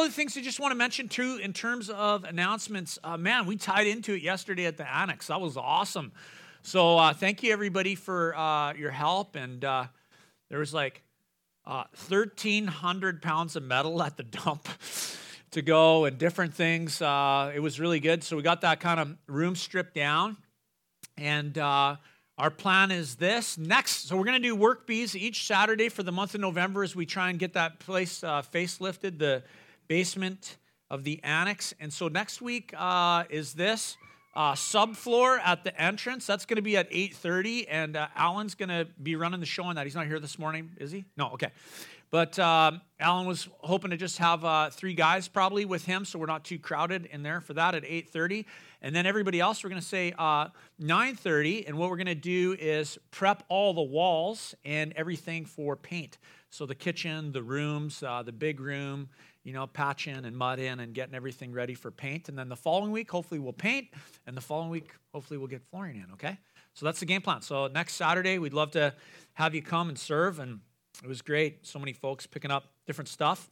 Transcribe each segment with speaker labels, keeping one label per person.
Speaker 1: Other things I just want to mention too, in terms of announcements, uh, man, we tied into it yesterday at the annex. That was awesome. So uh, thank you everybody for uh, your help. And uh, there was like 1,300 uh, pounds of metal at the dump to go and different things. Uh, it was really good. So we got that kind of room stripped down. And our plan is this next. So we're going to do work bees each Saturday for the month of November as we try and get that place facelifted. The basement of the annex. And so next week uh, is this uh, subfloor at the entrance. That's going to be at 8:30, and uh, Alan's going to be running the show on that. He's not here this morning, is he? No, okay. But um, Alan was hoping to just have uh, three guys probably with him, so we're not too crowded in there for that at 8:30. And then everybody else, we're going to say 9:30. Uh, and what we're going to do is prep all the walls and everything for paint. So the kitchen, the rooms, uh, the big room, you know, patching and mud in and getting everything ready for paint. And then the following week, hopefully, we'll paint. And the following week, hopefully, we'll get flooring in, okay? So that's the game plan. So next Saturday, we'd love to have you come and serve. And it was great. So many folks picking up different stuff.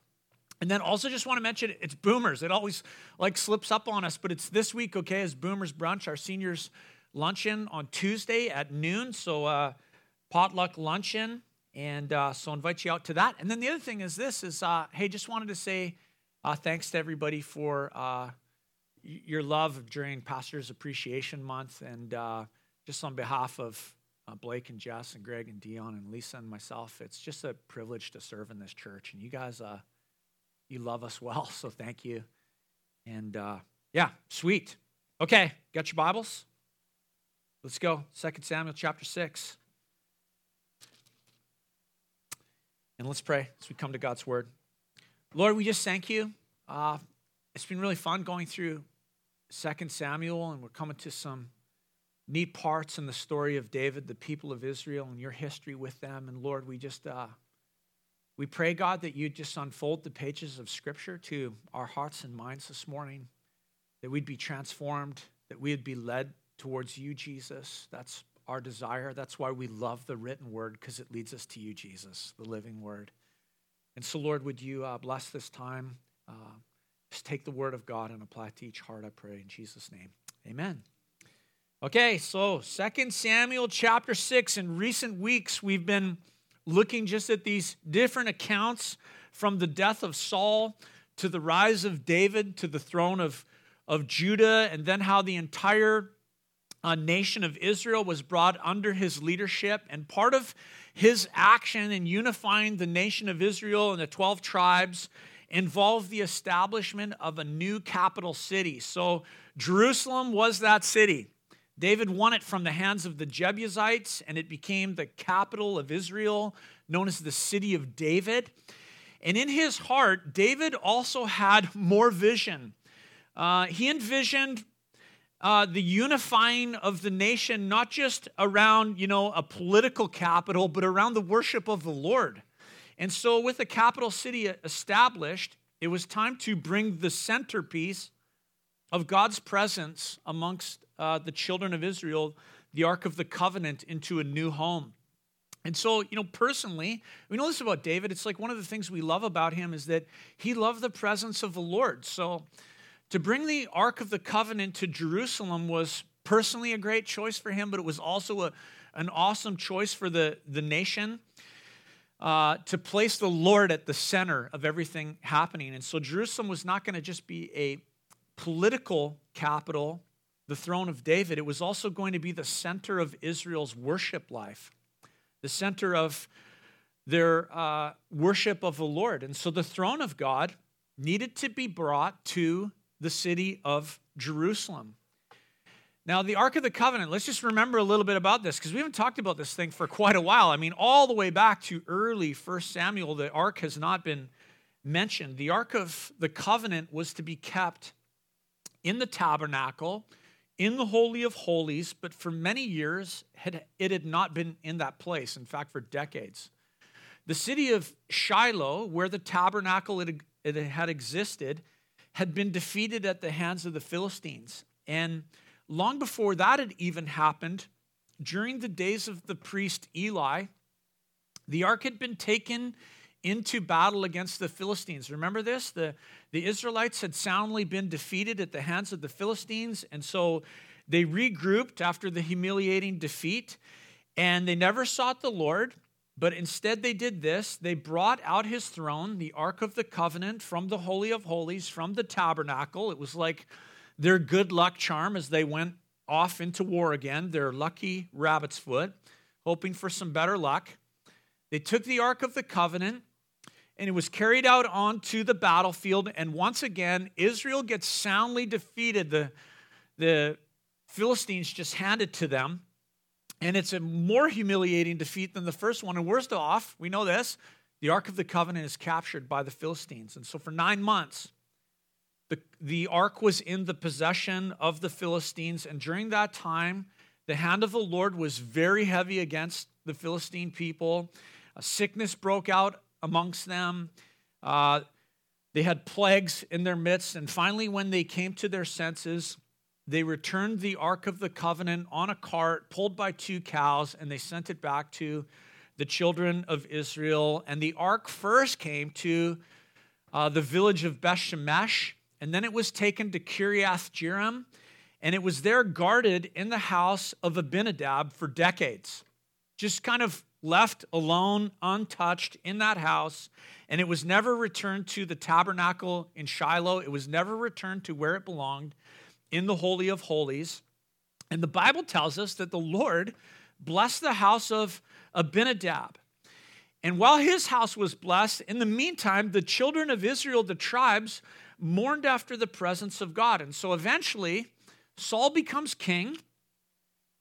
Speaker 1: And then also just want to mention it's Boomers. It always like slips up on us, but it's this week, okay, as Boomers Brunch, our seniors luncheon on Tuesday at noon. So uh, potluck luncheon and uh, so invite you out to that. And then the other thing is this is, uh, hey, just wanted to say uh, thanks to everybody for uh, your love during Pastor's Appreciation Month. And uh, just on behalf of Blake and Jess and Greg and Dion and Lisa and myself, it's just a privilege to serve in this church. And you guys, you love us well, so thank you. And yeah, sweet. Okay, got your Bibles? Let's go. 2 Samuel chapter 6. And let's pray as we come to God's word. Lord, we just thank you. Uh, it's been really fun going through Second Samuel, and we're coming to some neat parts in the story of David, the people of Israel, and your history with them. And Lord, we just uh, we pray, God, that you just unfold the pages of Scripture to our hearts and minds this morning, that we'd be transformed, that we'd be led towards you, Jesus. That's our desire. That's why we love the written word, because it leads us to you, Jesus, the living word. And so, Lord, would you uh, bless this time? Uh, just take the word of God and apply it to each heart, I pray, in Jesus' name. Amen. Okay, so Second Samuel chapter 6. In recent weeks, we've been looking just at these different accounts from the death of Saul to the rise of David to the throne of, of Judah, and then how the entire uh, nation of Israel was brought under his leadership. And part of his action in unifying the nation of Israel and the 12 tribes involved the establishment of a new capital city. So Jerusalem was that city. David won it from the hands of the Jebusites, and it became the capital of Israel, known as the city of David. And in his heart, David also had more vision. Uh, he envisioned uh, the unifying of the nation, not just around, you know, a political capital, but around the worship of the Lord. And so, with a capital city established, it was time to bring the centerpiece of God's presence amongst uh, the children of Israel, the Ark of the Covenant, into a new home. And so, you know, personally, we know this about David. It's like one of the things we love about him is that he loved the presence of the Lord. So, to bring the Ark of the Covenant to Jerusalem was personally a great choice for him, but it was also a, an awesome choice for the, the nation. Uh, to place the Lord at the center of everything happening. And so Jerusalem was not going to just be a political capital, the throne of David, it was also going to be the center of Israel's worship life, the center of their uh, worship of the Lord. And so the throne of God needed to be brought to the city of Jerusalem. Now, the Ark of the Covenant, let's just remember a little bit about this because we haven't talked about this thing for quite a while. I mean, all the way back to early 1 Samuel, the Ark has not been mentioned. The Ark of the Covenant was to be kept in the tabernacle, in the Holy of Holies, but for many years, it had not been in that place. In fact, for decades. The city of Shiloh, where the tabernacle had existed, had been defeated at the hands of the Philistines. And long before that had even happened, during the days of the priest Eli, the ark had been taken into battle against the Philistines. Remember this? The, the Israelites had soundly been defeated at the hands of the Philistines, and so they regrouped after the humiliating defeat, and they never sought the Lord. But instead, they did this. They brought out his throne, the Ark of the Covenant, from the Holy of Holies, from the tabernacle. It was like their good luck charm as they went off into war again, their lucky rabbit's foot, hoping for some better luck. They took the Ark of the Covenant and it was carried out onto the battlefield. And once again, Israel gets soundly defeated. The, the Philistines just handed to them. And it's a more humiliating defeat than the first one. And worst off, we know this the Ark of the Covenant is captured by the Philistines. And so for nine months, the, the ark was in the possession of the Philistines. And during that time, the hand of the Lord was very heavy against the Philistine people. A sickness broke out amongst them. Uh, they had plagues in their midst. And finally, when they came to their senses, they returned the Ark of the Covenant on a cart pulled by two cows, and they sent it back to the children of Israel. And the ark first came to uh, the village of Bethshemesh, and then it was taken to Kiriath Jearim, and it was there guarded in the house of Abinadab for decades. Just kind of left alone, untouched in that house, and it was never returned to the tabernacle in Shiloh. It was never returned to where it belonged in the Holy of Holies. And the Bible tells us that the Lord blessed the house of Abinadab. And while his house was blessed, in the meantime, the children of Israel, the tribes, mourned after the presence of God. And so eventually, Saul becomes king.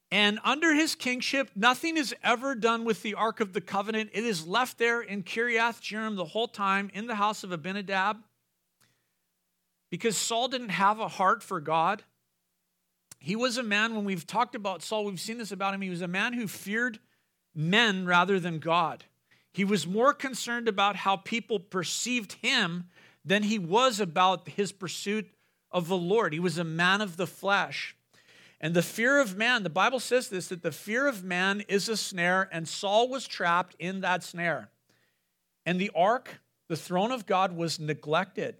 Speaker 1: And under his kingship, nothing is ever done with the Ark of the Covenant. It is left there in Kiriath Jearim the whole time in the house of Abinadab because Saul didn't have a heart for God. He was a man, when we've talked about Saul, we've seen this about him. He was a man who feared men rather than God. He was more concerned about how people perceived him than he was about his pursuit of the Lord. He was a man of the flesh. And the fear of man, the Bible says this that the fear of man is a snare, and Saul was trapped in that snare. And the ark, the throne of God, was neglected.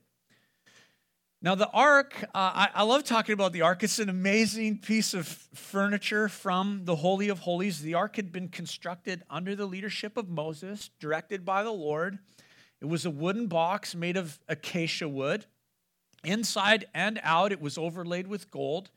Speaker 1: Now, the ark, uh, I, I, love talking about the ark. It's an amazing piece of furniture from the Holy of Holies. The ark had been constructed under the leadership of Moses, directed by the Lord. It was a wooden box made of acacia wood. Inside and out, it was overlaid with gold.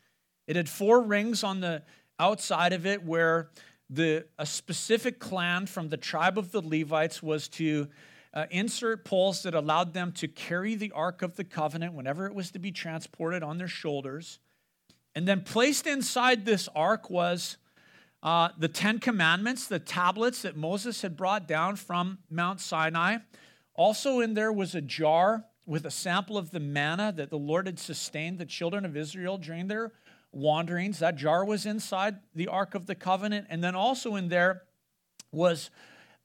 Speaker 1: It had four rings on the outside of it where the, a specific clan from the tribe of the Levites was to uh, insert poles that allowed them to carry the Ark of the Covenant whenever it was to be transported on their shoulders. And then placed inside this ark was uh, the Ten Commandments, the tablets that Moses had brought down from Mount Sinai. Also, in there was a jar with a sample of the manna that the Lord had sustained the children of Israel during their wanderings. That jar was inside the Ark of the Covenant. And then also in there was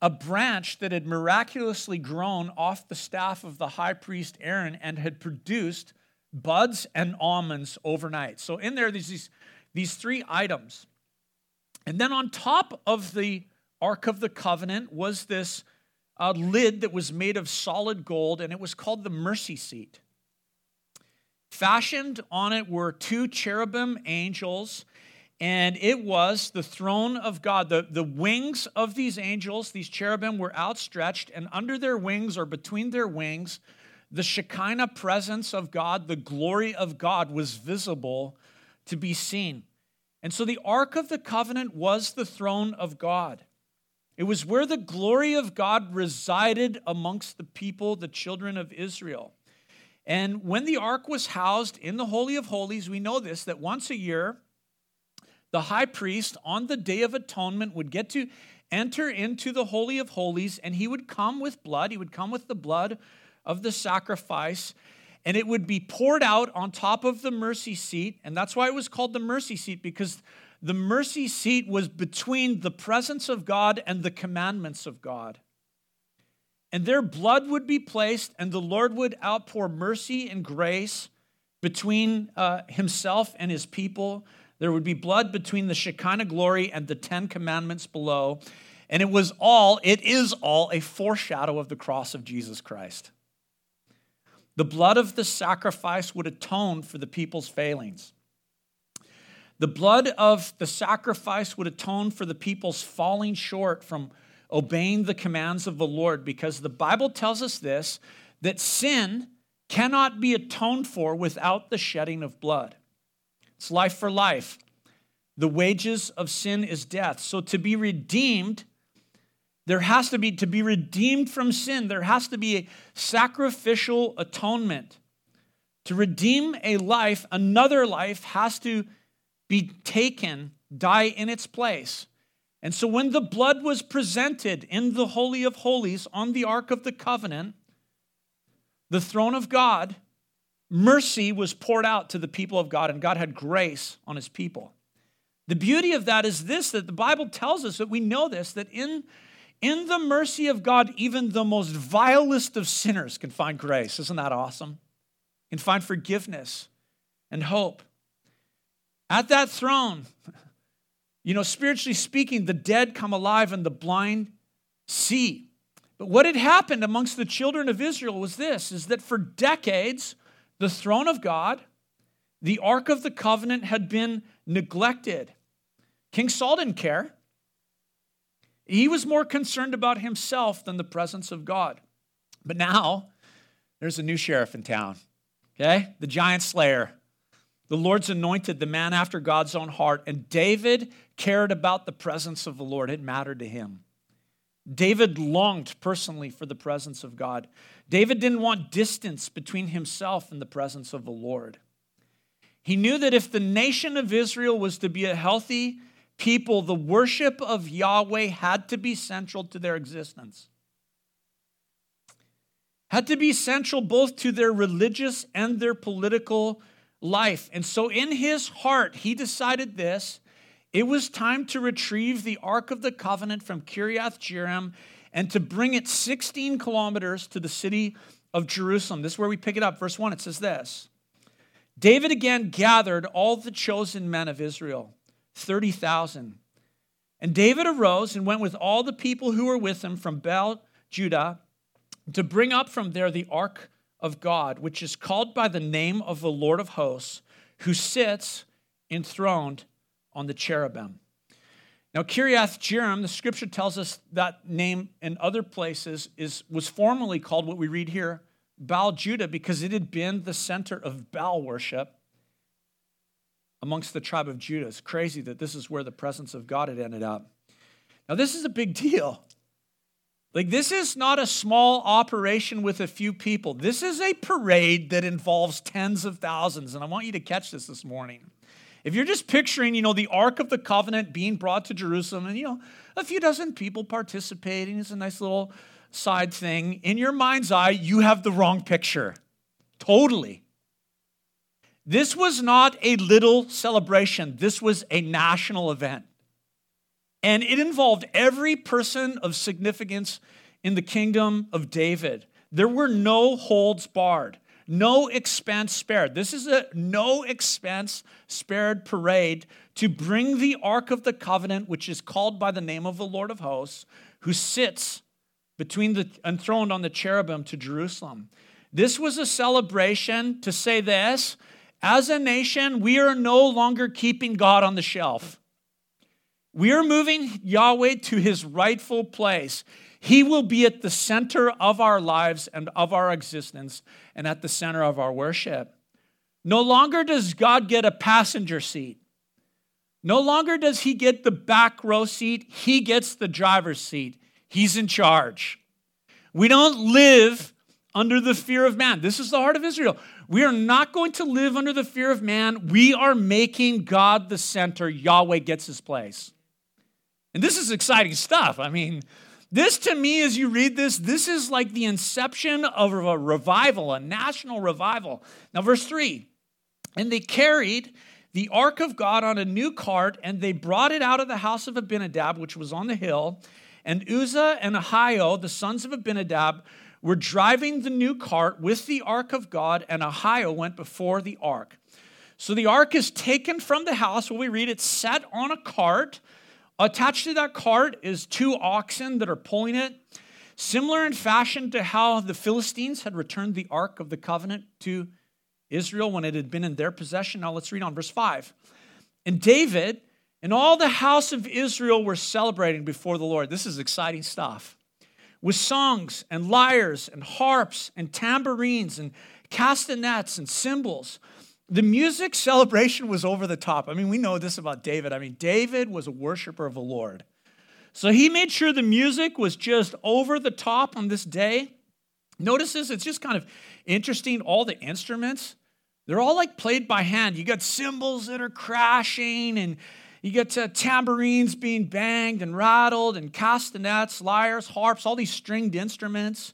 Speaker 1: a branch that had miraculously grown off the staff of the high priest Aaron and had produced buds and almonds overnight. So in there, there's these, these three items. And then on top of the Ark of the Covenant was this uh, lid that was made of solid gold, and it was called the mercy seat. Fashioned on it were two cherubim angels and it was the throne of God. The, the wings of these angels, these cherubim, were outstretched, and under their wings or between their wings, the Shekinah presence of God, the glory of God, was visible to be seen. And so the Ark of the Covenant was the throne of God. It was where the glory of God resided amongst the people, the children of Israel. And when the ark was housed in the Holy of Holies, we know this that once a year, the high priest on the Day of Atonement would get to enter into the Holy of Holies and he would come with blood. He would come with the blood of the sacrifice and it would be poured out on top of the mercy seat. And that's why it was called the mercy seat because the mercy seat was between the presence of God and the commandments of God. And their blood would be placed, and the Lord would outpour mercy and grace between uh, himself and his people there would be blood between the Shekinah glory and the Ten Commandments below.
Speaker 2: And it was all, it is all a foreshadow of the cross of Jesus Christ. The blood of the sacrifice would atone for the people's failings. The blood of the sacrifice would atone for the people's falling short from obeying the commands of the Lord because the Bible tells us this that sin cannot be atoned for without the shedding of blood. It's life for life. The wages of sin is death. So to be redeemed, there has to be, to be redeemed from sin, there has to be a sacrificial atonement. To redeem a life, another life has to be taken, die in its place. And so when the blood was presented in the Holy of Holies on the Ark of the Covenant, the throne of God, mercy was poured out to the people of God, and God had grace on his people. The beauty of that is this that the Bible tells us that we know this, that in, in the mercy of God, even the most vilest of sinners can find grace. Isn't that awesome? Can find forgiveness and hope. At that throne, you know, spiritually speaking, the dead come alive and the blind see. But what had happened amongst the children of Israel was this is that for decades, the throne of God, the Ark of the Covenant had been neglected. King Saul didn't care. He was more concerned about himself than the presence of God. But now, there's a new sheriff in town, okay? The giant slayer. The Lord's anointed, the man after God's own heart. And David cared about the presence of the Lord, it mattered to him. David longed personally for the presence of God. David didn't want distance between himself and the presence of the Lord. He knew that if the nation of Israel was to be a healthy people, the worship of Yahweh had to be central to their existence. Had to be central both to their religious and their political life. And so, in his heart, he decided this it was time to retrieve the Ark of the Covenant from Kiriath Jearim and to bring it 16 kilometers to the city of Jerusalem. This is where we pick it up. Verse 1, it says this David again gathered all the chosen men of Israel, 30,000. And David arose and went with all the people who were with him from Baal, Judah, to bring up from there the ark of God, which is called by the name of the Lord of hosts, who sits enthroned on the cherubim. Now, Kiriath Jearim, the scripture tells us that name in other places is, was formerly called what we read here, Baal Judah, because it had been the center of Baal worship amongst the tribe of Judah. It's crazy that this is where the presence of God had ended up. Now, this is a big deal. Like, this is not a small operation with a few people. This is a parade that involves tens of thousands. And I want you to catch this this morning. If you're just picturing, you know, the Ark of the Covenant being brought to Jerusalem and, you know, a few dozen people participating, it's a nice little side thing. In your mind's eye, you have the wrong picture. Totally. This was not a little celebration, this was a national event. And it involved every person of significance in the kingdom of David. There were no holds barred. No expense spared. This is a no expense spared parade to bring the Ark of the Covenant, which is called by the name of the Lord of hosts, who sits between the enthroned on the cherubim to Jerusalem. This was a celebration to say this as a nation, we are no longer keeping God on the shelf. We are moving Yahweh to his rightful place. He will be at the center of our lives and of our existence and at the center of our worship. No longer does God get a passenger seat. No longer does he get the back row seat, he gets the driver's seat. He's in charge. We don't live under the fear of man. This is the heart of Israel. We are not going to live under the fear of man. We are making God the center. Yahweh gets his place. And this is exciting stuff. I mean, this to me, as you read this, this is like the inception of a revival, a national revival. Now, verse 3 And they carried the ark of God on a new cart, and they brought it out of the house of Abinadab, which was on the hill. And Uzzah and Ahio, the sons of Abinadab, were driving the new cart with the ark of God, and Ahio went before the ark. So the ark is taken from the house, where we read it's set on a cart Attached to that cart is two oxen that are pulling it, similar in fashion to how the Philistines had returned the Ark of the Covenant to Israel when it had been in their possession. Now let's read on verse 5. And David and all the house of Israel were celebrating before the Lord. This is exciting stuff. With songs and lyres and harps and tambourines and castanets and cymbals. The music celebration was over the top. I mean, we know this about David. I mean, David was a worshiper of the Lord. So he made sure the music was just over the top on this day. Notice this, it's just kind of interesting. All the instruments, they're all like played by hand. You got cymbals that are crashing, and you get uh, tambourines being banged and rattled, and castanets, lyres, harps, all these stringed instruments.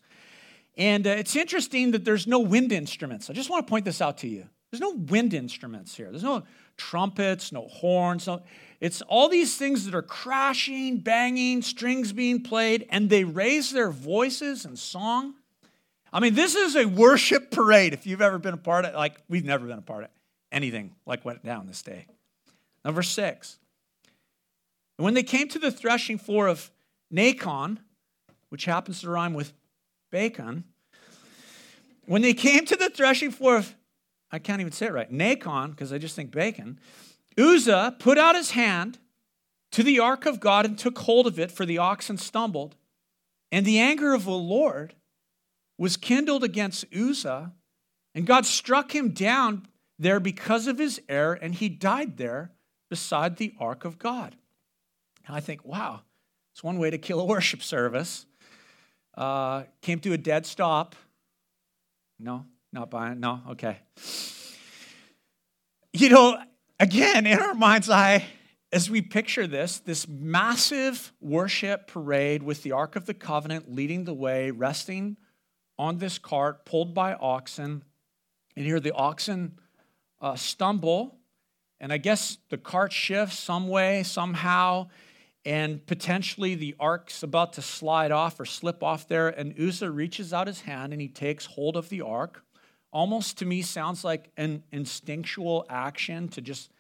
Speaker 2: And uh, it's interesting that there's no wind instruments. I just want to point this out to you. There's no wind instruments here. There's no trumpets, no horns. No, it's all these things that are crashing, banging, strings being played, and they raise their voices in song. I mean, this is a worship parade. If you've ever been a part of like we've never been a part of anything like went down this day. Number six. And when they came to the threshing floor of Nacon, which happens to rhyme with bacon, when they came to the threshing floor of, I can't even say it right, Nacon, because I just think bacon, Uzzah put out his hand to the ark of God and took hold of it, for the oxen stumbled. And the anger of the Lord was kindled against Uzzah, and God struck him down there because of his error, and he died there beside the ark of God. And I think, wow, it's one way to kill a worship service uh, came to a dead stop. No, not buying. No, okay. You know, again, in our mind's eye, as we picture this, this massive worship parade with the Ark of the Covenant leading the way, resting on this cart pulled by oxen. And here the oxen uh, stumble, and I guess the cart shifts some way, somehow, and potentially the ark's about to slide off or slip off there, and Uzzah reaches out his hand and he takes hold of the ark. Almost to me sounds like an instinctual action to just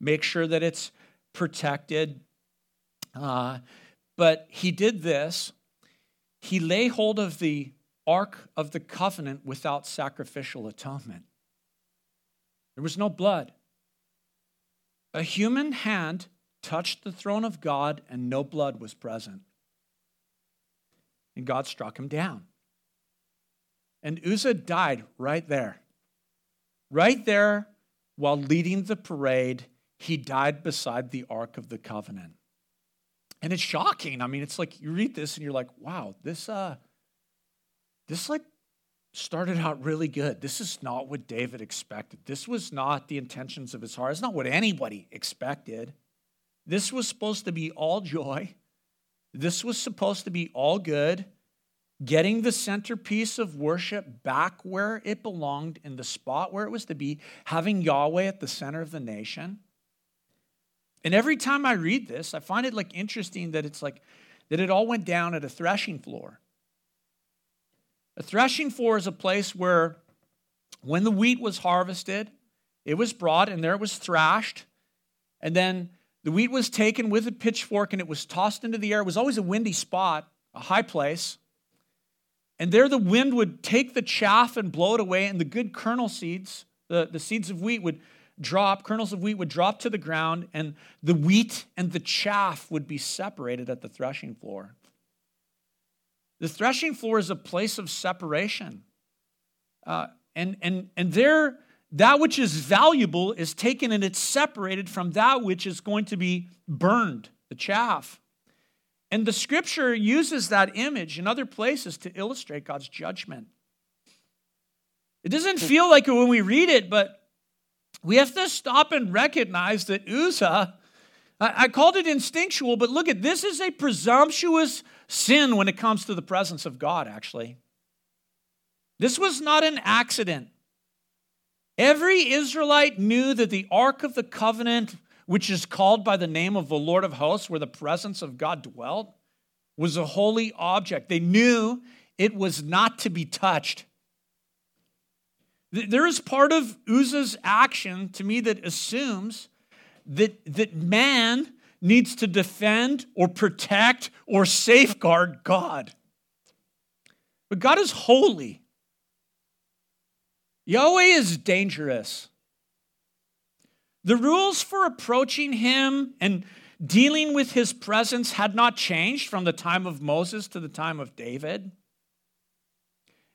Speaker 2: make sure that it's protected. Uh, but he did this. He lay hold of the ark of the covenant without sacrificial atonement. There was no blood. A human hand touched the throne of God, and no blood was present. And God struck him down. And Uzzah died right there. Right there, while leading the parade, he died beside the Ark of the Covenant. And it's shocking. I mean, it's like you read this and you're like, wow, this uh this like started out really good. This is not what David expected. This was not the intentions of his heart. It's not what anybody expected. This was supposed to be all joy. This was supposed to be all good, getting the centerpiece of worship back where it belonged, in the spot where it was to be, having Yahweh at the center of the nation. And every time I read this, I find it like interesting that it's like that it all went down at a threshing floor. A threshing floor is a place where when the wheat was harvested, it was brought and there it was thrashed. And then the wheat was taken with a pitchfork and it was tossed into the air. It was always a windy spot, a high place. And there the wind would take the chaff and blow it away, and the good kernel seeds, the, the seeds of wheat, would drop, kernels of wheat would drop to the ground, and the wheat and the chaff would be separated at the threshing floor. The threshing floor is a place of separation. Uh, and, and, and there, that which is valuable is taken and it's separated from that which is going to be burned, the chaff. And the scripture uses that image in other places to illustrate God's judgment. It doesn't feel like it when we read it, but we have to stop and recognize that Uzzah, I called it instinctual, but look at this is a presumptuous sin when it comes to the presence of God, actually. This was not an accident. Every Israelite knew that the Ark of the Covenant, which is called by the name of the Lord of hosts, where the presence of God dwelt, was a holy object. They knew it was not to be touched. There is part of Uzzah's action to me that assumes that, that man needs to defend or protect or safeguard God. But God is holy. Yahweh is dangerous. The rules for approaching him and dealing with his presence had not changed from the time of Moses to the time of David.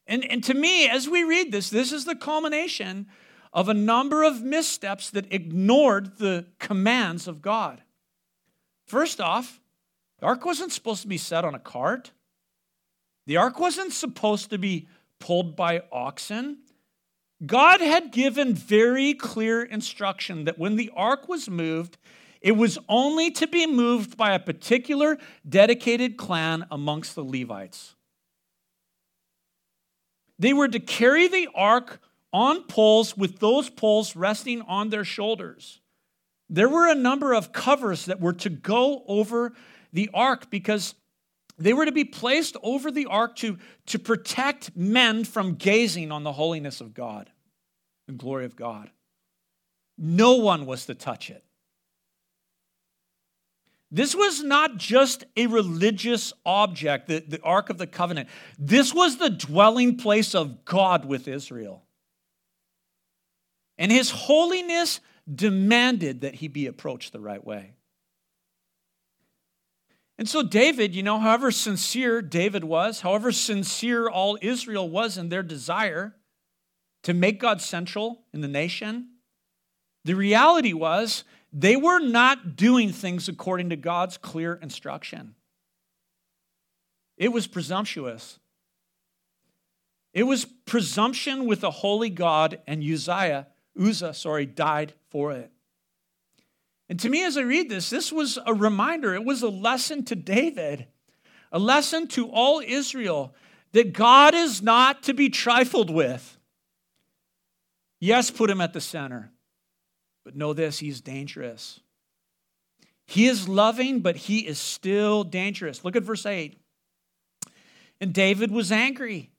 Speaker 2: And, and to me, as we read this, this is the culmination of a number of missteps that ignored the commands of God. First off, the ark wasn't supposed to be set on a cart. The ark wasn't supposed to be pulled by oxen. God had given very clear instruction that when the ark was moved, it was only to be moved by a particular dedicated clan amongst the Levites. They were to carry the ark on poles with those poles resting on their shoulders. There were a number of covers that were to go over the ark because they were to be placed over the ark to, to protect men from gazing on the holiness of God, the glory of God. No one was to touch it. This was not just a religious object, the, the Ark of the Covenant. This was the dwelling place of God with Israel. And his holiness demanded that he be approached the right way. And so, David, you know, however sincere David was, however sincere all Israel was in their desire to make God central in the nation, the reality was they were not doing things according to God's clear instruction. It was presumptuous. It was presumption with a holy God, and Uzziah, Uzzah, sorry, died for it. And to me, as I read this, this was a reminder. It was a lesson to David, a lesson to all Israel that God is not to be trifled with. Yes, put him at the center. But know this, he's dangerous. He is loving, but he is still dangerous. Look at verse 8. And David was angry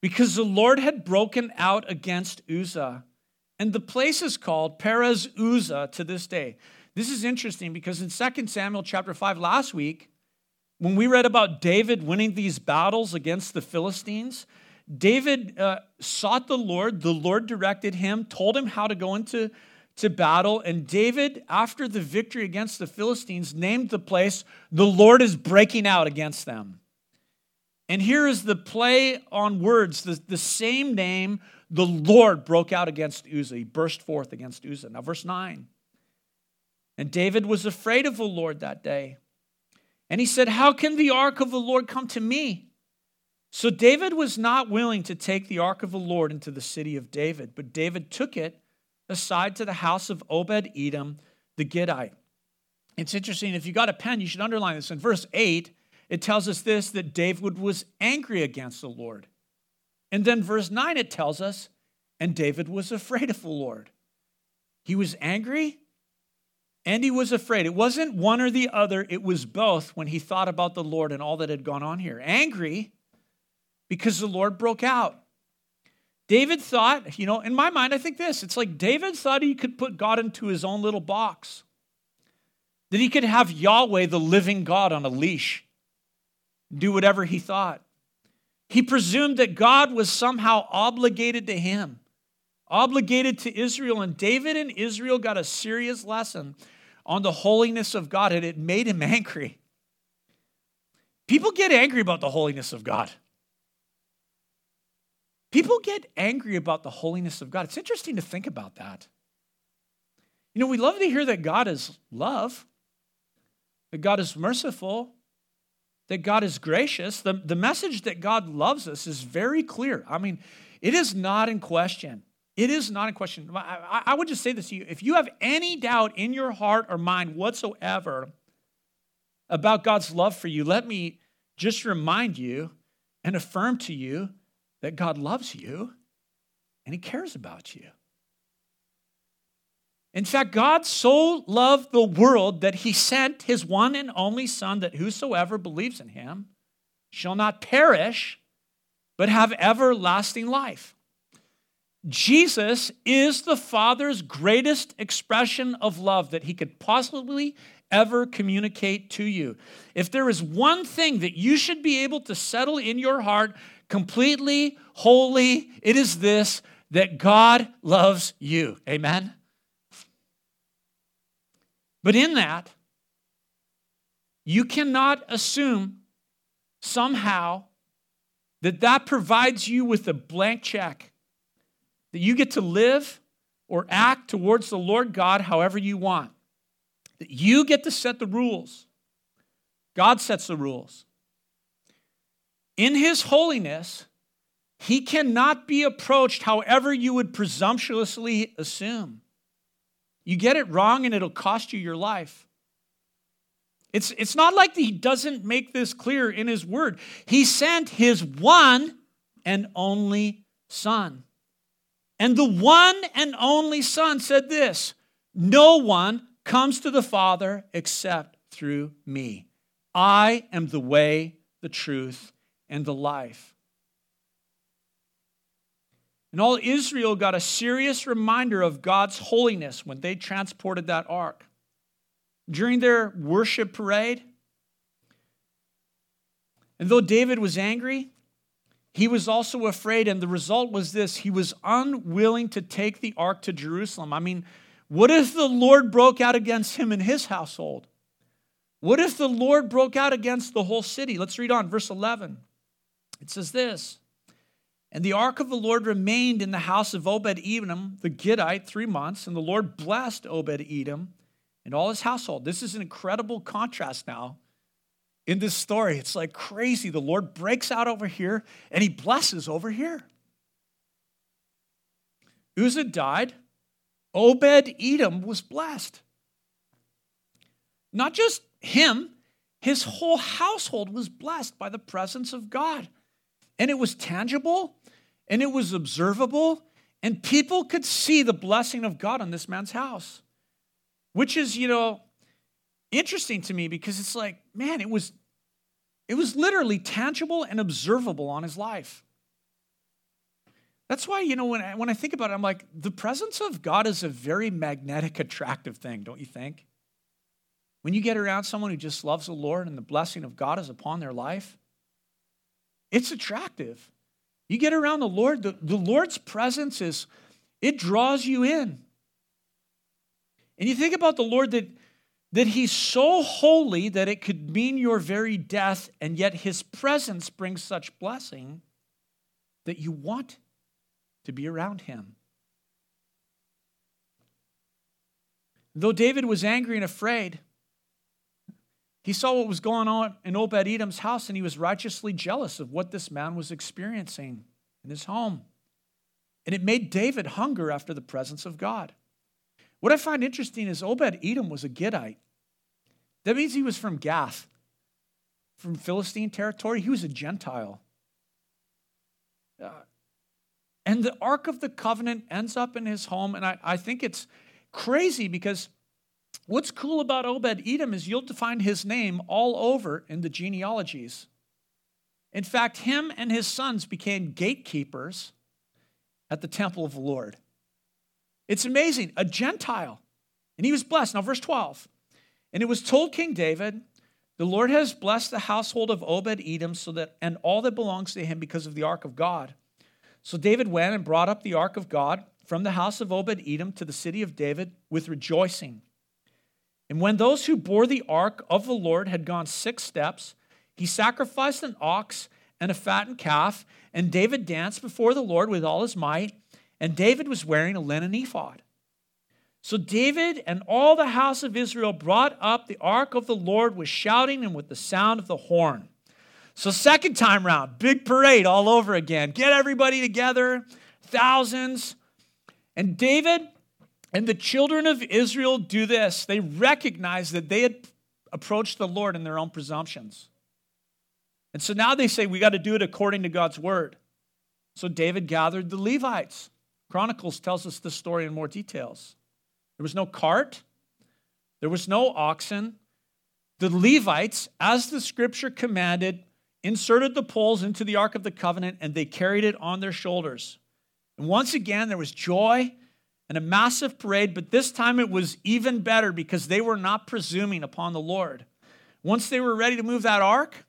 Speaker 2: because the Lord had broken out against Uzzah. And the place is called Perez Uzzah to this day. This is interesting because in 2 Samuel chapter 5 last week, when we read about David winning these battles against the Philistines, David uh, sought the Lord. The Lord directed him, told him how to go into to battle. And David, after the victory against the Philistines, named the place, The Lord is breaking out against them. And here is the play on words the, the same name, the Lord broke out against Uzzah. He burst forth against Uzzah. Now, verse 9. And David was afraid of the Lord that day. And he said, How can the ark of the Lord come to me? So David was not willing to take the ark of the Lord into the city of David, but David took it aside to the house of Obed Edom the Gittite. It's interesting, if you got a pen, you should underline this. In verse 8, it tells us this that David was angry against the Lord. And then verse 9, it tells us, and David was afraid of the Lord. He was angry and he was afraid. It wasn't one or the other, it was both when he thought about the Lord and all that had gone on here. Angry because the Lord broke out. David thought, you know, in my mind, I think this it's like David thought he could put God into his own little box, that he could have Yahweh, the living God, on a leash, do whatever he thought. He presumed that God was somehow obligated to him, obligated to Israel. And David and Israel got a serious lesson on the holiness of God, and it made him angry. People get angry about the holiness of God. People get angry about the holiness of God. It's interesting to think about that. You know, we love to hear that God is love, that God is merciful, that God is gracious. The, the message that God loves us is very clear. I mean, it is not in question. It is not in question. I, I would just say this to you if you have any doubt in your heart or mind whatsoever about God's love for you, let me just remind you and affirm to you that God loves you and He cares about you. In fact, God so loved the world that He sent His one and only Son, that whosoever believes in Him shall not perish, but have everlasting life. Jesus is the Father's greatest expression of love that He could possibly ever communicate to you. If there is one thing that you should be able to settle in your heart completely, wholly, it is this that God loves you. Amen? But in that, you cannot assume somehow that that provides you with a blank check, that you get to live or act towards the Lord God however you want, that you get to set the rules. God sets the rules. In His holiness, He cannot be approached however you would presumptuously assume. You get it wrong and it'll cost you your life. It's, it's not like he doesn't make this clear in his word. He sent his one and only Son. And the one and only Son said this No one comes to the Father except through me. I am the way, the truth, and the life. And all Israel got a serious reminder of God's holiness when they transported that ark during their worship parade. And though David was angry, he was also afraid. And the result was this he was unwilling to take the ark to Jerusalem. I mean, what if the Lord broke out against him and his household? What if the Lord broke out against the whole city? Let's read on, verse 11. It says this And the ark of the Lord remained in the house of Obed Edom, the Gittite, three months, and the Lord blessed Obed Edom and all his household. This is an incredible contrast now in this story. It's like crazy. The Lord breaks out over here and he blesses over here. Uzzah died. Obed Edom was blessed. Not just him, his whole household was blessed by the presence of God. And it was tangible and it was observable, and people could see the blessing of God on this man's house which is, you know, interesting to me because it's like, man, it was it was literally tangible and observable on his life. That's why, you know, when I, when I think about it, I'm like, the presence of God is a very magnetic, attractive thing, don't you think? When you get around someone who just loves the Lord and the blessing of God is upon their life, it's attractive. You get around the Lord, the, the Lord's presence is, it draws you in. And you think about the Lord that, that He's so holy that it could mean your very death, and yet His presence brings such blessing that you want to be around Him. Though David was angry and afraid, he saw what was going on in Obed Edom's house and he was righteously jealous of what this man was experiencing in his home. And it made David hunger after the presence of God. What I find interesting is Obed Edom was a Gittite. That means he was from Gath, from Philistine territory. He was a Gentile. Uh, and the Ark of the Covenant ends up in his home. And I, I think it's crazy because what's cool about Obed Edom is you'll find his name all over in the genealogies. In fact, him and his sons became gatekeepers at the temple of the Lord. It's amazing. A Gentile. And he was blessed. Now, verse 12. And it was told King David, The Lord has blessed the household of Obed Edom so that and all that belongs to him because of the ark of God. So David went and brought up the ark of God from the house of Obed Edom to the city of David with rejoicing. And when those who bore the ark of the Lord had gone six steps, he sacrificed an ox and a fattened calf, and David danced before the Lord with all his might. And David was wearing a linen ephod. So David and all the house of Israel brought up the ark of the Lord with shouting and with the sound of the horn. So, second time round, big parade all over again. Get everybody together, thousands. And David and the children of Israel do this. They recognize that they had approached the Lord in their own presumptions. And so now they say, we got to do it according to God's word. So David gathered the Levites Chronicles tells us the story in more details. There was no cart, there was no oxen. The Levites, as the scripture commanded, inserted the poles into the Ark of the Covenant and they carried it on their shoulders. And once again, there was joy and a massive parade, but this time it was even better because they were not presuming upon the Lord. Once they were ready to move that ark,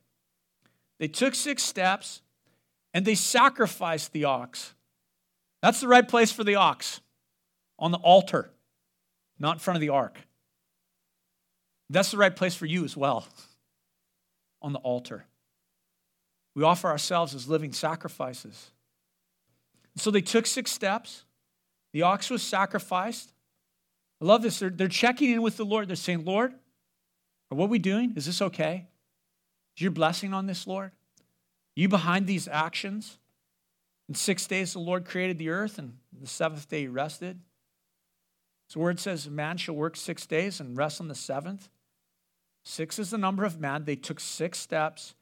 Speaker 2: they took six steps and they sacrificed the ox. That's the right place for the ox on the altar, not in front of the ark. That's the right place for you as well on the altar. We offer ourselves as living sacrifices. So they took six steps. The ox was sacrificed. I love this. They're, they're checking in with the Lord. They're saying, Lord, are what we doing? Is this okay? Is your blessing on this, Lord? You behind these actions? In six days, the Lord created the earth, and the seventh day he rested. So, word says, Man shall work six days and rest on the seventh. Six is the number of man. They took six steps,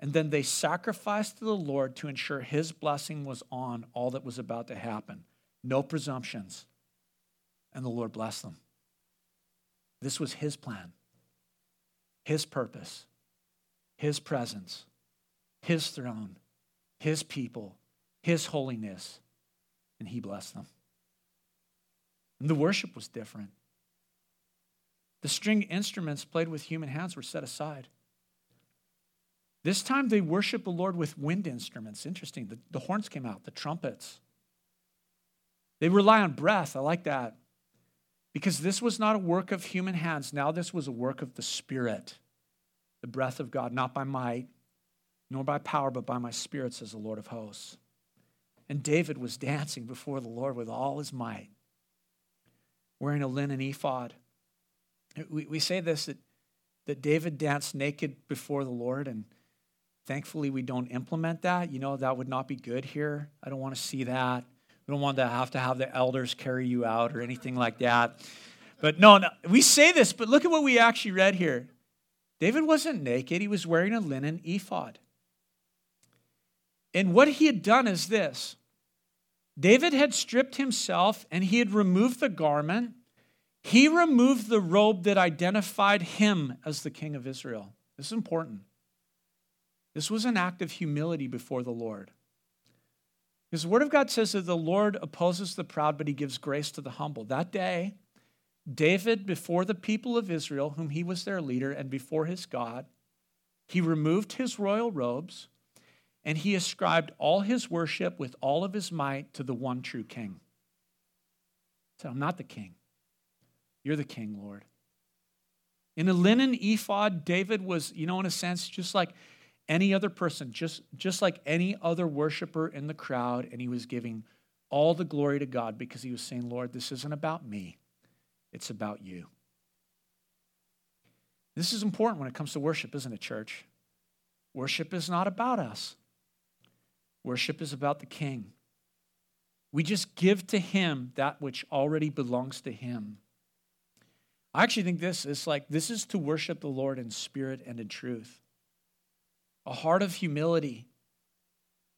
Speaker 2: and then they sacrificed to the Lord to ensure his blessing was on all that was about to happen. No presumptions. And the Lord blessed them. This was his plan, his purpose, his presence, his throne, his people, his holiness. And he blessed them. And the worship was different. The string instruments played with human hands were set aside. This time they worship the Lord with wind instruments. Interesting. The, the horns came out, the trumpets. They rely on breath. I like that. Because this was not a work of human hands. Now this was a work of the Spirit, the breath of God, not by might, nor by power, but by my Spirit, says the Lord of hosts. And David was dancing before the Lord with all his might, wearing a linen ephod. We, we say this that, that David danced naked before the Lord, and thankfully we don't implement that. You know, that would not be good here. I don't want to see that. We don't want to have to have the elders carry you out or anything like that. But no, no, we say this, but look at what we actually read here. David wasn't naked, he was wearing a linen ephod. And what he had done is this David had stripped himself and he had removed the garment. He removed the robe that identified him as the king of Israel. This is important. This was an act of humility before the Lord. Because the Word of God says that the Lord opposes the proud, but he gives grace to the humble. That day, David, before the people of Israel, whom he was their leader, and before his God, he removed his royal robes and he ascribed all his worship with all of his might to the one true king. He said, I'm not the king. You're the king, Lord. In a linen ephod, David was, you know, in a sense, just like any other person, just, just like any other worshiper in the crowd, and he was giving all the glory to God because he was saying, Lord, this isn't about me, it's about you. This is important when it comes to worship, isn't it, church? Worship is not about us, worship is about the King. We just give to him that which already belongs to him. I actually think this is like this is to worship the Lord in spirit and in truth a heart of humility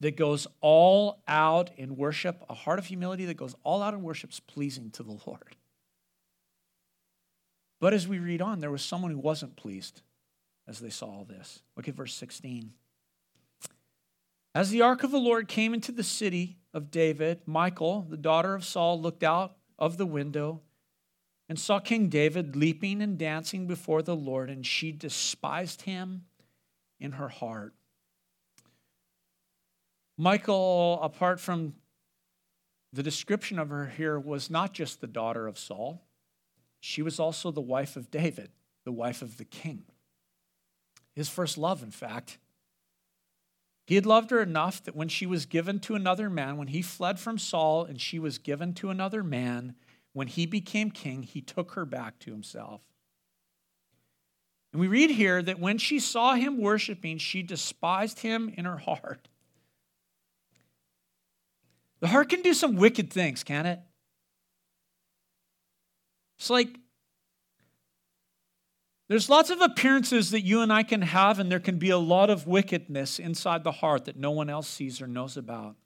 Speaker 2: that goes all out in worship, a heart of humility that goes all out in worship is pleasing to the Lord. But as we read on, there was someone who wasn't pleased as they saw all this. Look at verse 16. As the ark of the Lord came into the city of David, Michal, the daughter of Saul, looked out of the window and saw King David leaping and dancing before the Lord, and she despised him in her heart. Michal, apart from the description of her here, was not just the daughter of Saul, she was also the wife of David, the wife of the king. His first love, in fact. He had loved her enough that when she was given to another man, when he fled from Saul and she was given to another man, when he became king, he took her back to himself. And we read here that when she saw him worshiping, she despised him in her heart. The heart can do some wicked things, can it? It's like there's lots of appearances that you and I can have, and there can be a lot of wickedness inside the heart that no one else sees or knows about.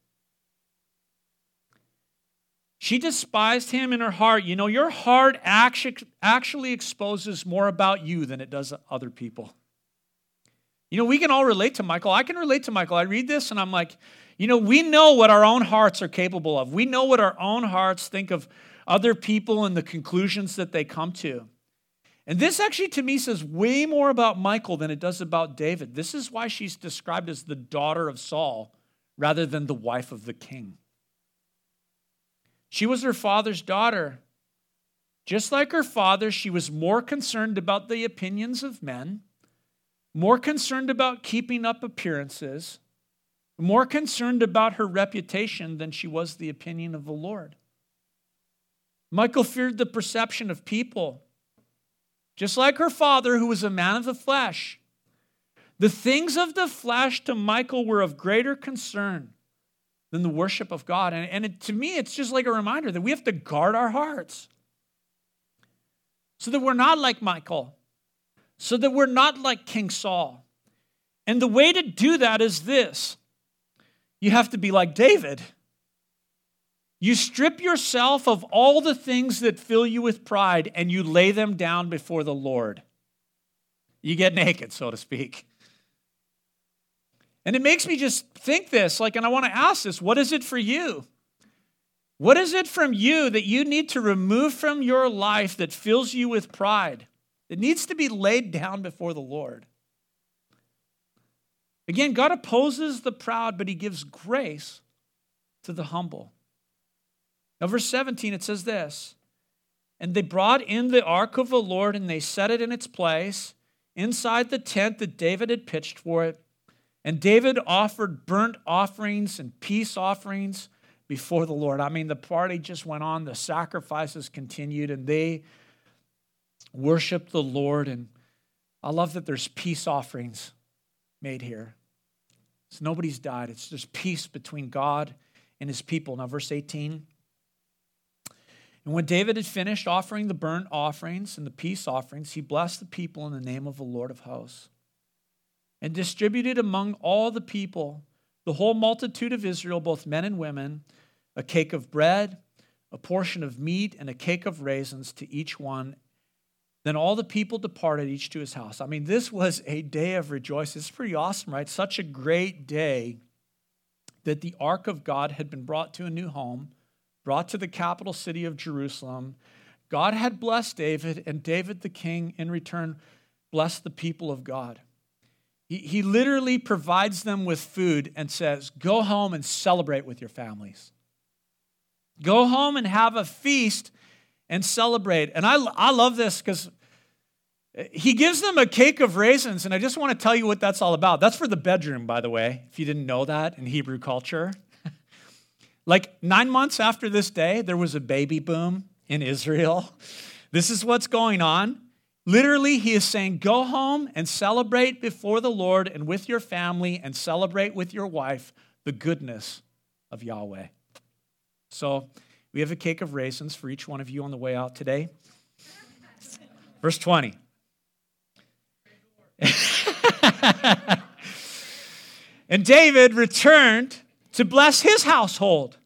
Speaker 2: She despised him in her heart. You know, your heart actually exposes more about you than it does other people. You know, we can all relate to Michal. I can relate to Michal. I read this and I'm like, you know, we know what our own hearts are capable of. We know what our own hearts think of, other people and the conclusions that they come to. And this actually, to me, says way more about Michal than it does about David. This is why she's described as the daughter of Saul rather than the wife of the king. She was her father's daughter. Just like her father, she was more concerned about the opinions of men, more concerned about keeping up appearances, more concerned about her reputation than she was the opinion of the Lord. Michal feared the perception of people just like her father, who was a man of the flesh. The things of the flesh to Michal were of greater concern than the worship of God. And, and it, to me, it's just like a reminder that we have to guard our hearts so that we're not like Michal, so that we're not like King Saul. And the way to do that is this you have to be like David. You strip yourself of all the things that fill you with pride and you lay them down before the Lord. You get naked, so to speak. And it makes me just think this, like, and I want to ask this what is it for you? What is it from you that you need to remove from your life that fills you with pride? It needs to be laid down before the Lord. Again, God opposes the proud, but He gives grace to the humble. Now, verse 17, it says this And they brought in the ark of the Lord and they set it in its place inside the tent that David had pitched for it. And David offered burnt offerings and peace offerings before the Lord. I mean, the party just went on, the sacrifices continued, and they worshiped the Lord. And I love that there's peace offerings made here. So nobody's died. It's just peace between God and his people. Now, verse 18 and when David had finished offering the burnt offerings and the peace offerings, he blessed the people in the name of the Lord of hosts and distributed among all the people, the whole multitude of Israel, both men and women, a cake of bread, a portion of meat, and a cake of raisins to each one. Then all the people departed, each to his house. I mean, this was a day of rejoicing. It's pretty awesome, right? Such a great day that the ark of God had been brought to a new home brought to the capital city of Jerusalem. God had blessed David, and David the king, in return, blessed the people of God. He, he literally provides them with food and says, Go home and celebrate with your families. Go home and have a feast and celebrate. And I, I love this because he gives them a cake of raisins, and I just want to tell you what that's all about. That's for the bedroom, by the way, if you didn't know that in Hebrew culture. Like nine months after this day, there was a baby boom in Israel. This is what's going on. Literally, he is saying, Go home and celebrate before the Lord and with your family and celebrate with your wife the goodness of Yahweh. So, we have a cake of raisins for each one of you on the way out today. Verse 20. and David returned to bless his household.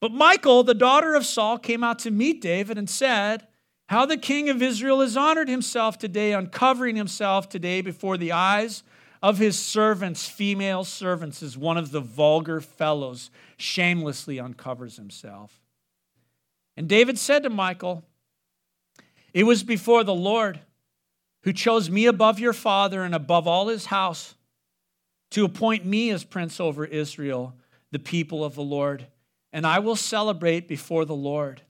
Speaker 2: But Michal, the daughter of Saul, came out to meet David and said, How the king of Israel has honored himself today, uncovering himself today before the eyes of his servants, female servants, as one of the vulgar fellows shamelessly uncovers himself. And David said to Michal, It was before the Lord who chose me above your father and above all his house to appoint me as prince over Israel the people of the Lord, and I will celebrate before the Lord.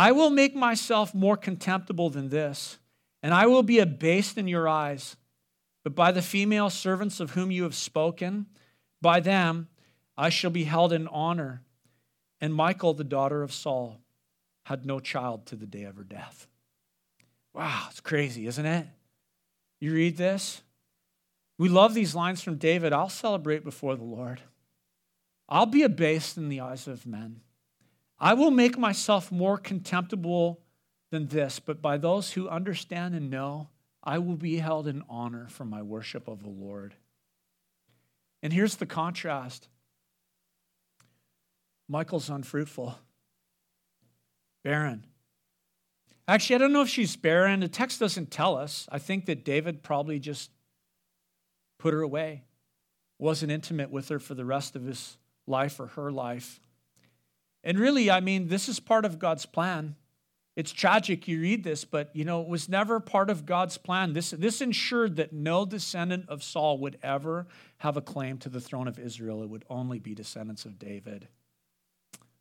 Speaker 2: I will make myself more contemptible than this, and I will be abased in your eyes. But by the female servants of whom you have spoken, by them I shall be held in honor. And Michal, the daughter of Saul, had no child to the day of her death. Wow, it's crazy, isn't it? You read this? We love these lines from David I'll celebrate before the Lord. I'll be abased in the eyes of men. I will make myself more contemptible than this, but by those who understand and know, I will be held in honor for my worship of the Lord. And here's the contrast Michal's unfruitful, barren. Actually, I don't know if she's barren. The text doesn't tell us. I think that David probably just put her away, wasn't intimate with her for the rest of his life or her life. And really, I mean, this is part of God's plan. It's tragic you read this, but you know, it was never part of God's plan. This, this ensured that no descendant of Saul would ever have a claim to the throne of Israel. It would only be descendants of David.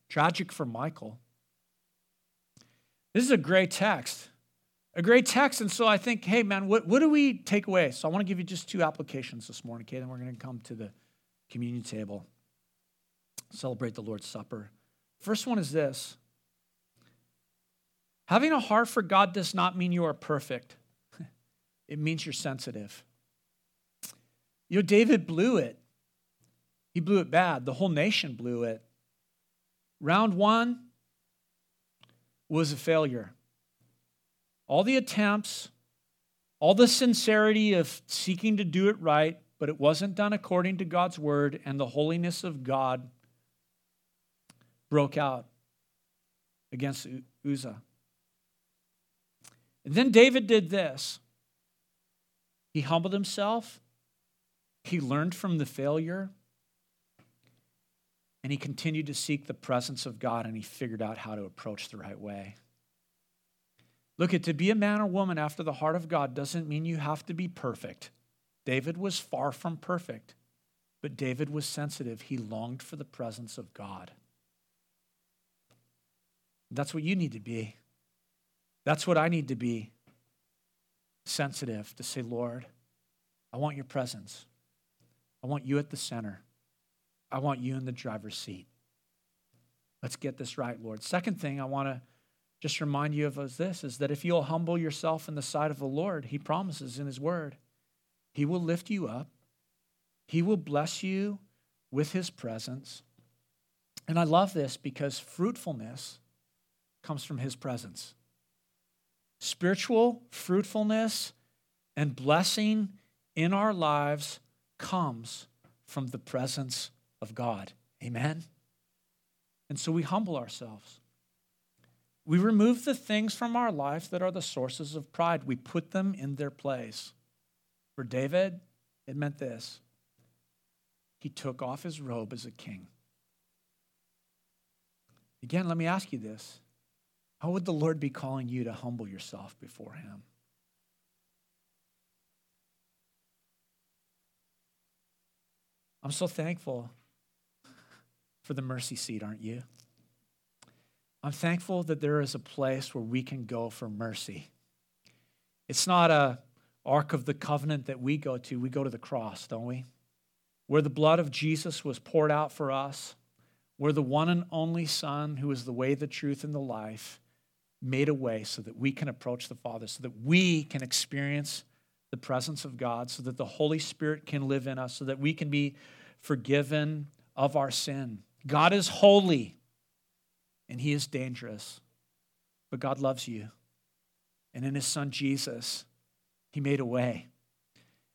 Speaker 2: Tragic for Michal. This is a great text. A great text. And so I think, hey, man, what, what do we take away? So I want to give you just two applications this morning, okay? Then we're going to come to the communion table, celebrate the Lord's Supper. First one is this Having a heart for God does not mean you are perfect, it means you're sensitive. You know, David blew it. He blew it bad. The whole nation blew it. Round one was a failure. All the attempts, all the sincerity of seeking to do it right, but it wasn't done according to God's word, and the holiness of God broke out against Uzzah. And then David did this he humbled himself, he learned from the failure, and he continued to seek the presence of God and he figured out how to approach the right way. Look, at to be a man or woman after the heart of God doesn't mean you have to be perfect. David was far from perfect, but David was sensitive. He longed for the presence of God. That's what you need to be. That's what I need to be sensitive to say, Lord, I want your presence. I want you at the center. I want you in the driver's seat. Let's get this right, Lord. Second thing I want to just remind you of is this is that if you'll humble yourself in the sight of the Lord, he promises in his word, he will lift you up. He will bless you with his presence. And I love this because fruitfulness comes from his presence. Spiritual fruitfulness and blessing in our lives comes from the presence of God. Amen? And so we humble ourselves. We remove the things from our lives that are the sources of pride. We put them in their place. For David, it meant this he took off his robe as a king. Again, let me ask you this how would the Lord be calling you to humble yourself before Him? I'm so thankful for the mercy seat, aren't you? I'm thankful that there is a place where we can go for mercy. It's not a ark of the covenant that we go to. We go to the cross, don't we? Where the blood of Jesus was poured out for us, where the one and only Son, who is the way, the truth, and the life, made a way so that we can approach the Father, so that we can experience the presence of God, so that the Holy Spirit can live in us, so that we can be forgiven of our sin. God is holy and he is dangerous, but God loves you. And in his son Jesus, he made a way.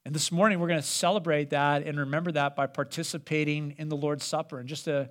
Speaker 2: And this morning, we're going to celebrate that and remember that by participating in the Lord's Supper. And just a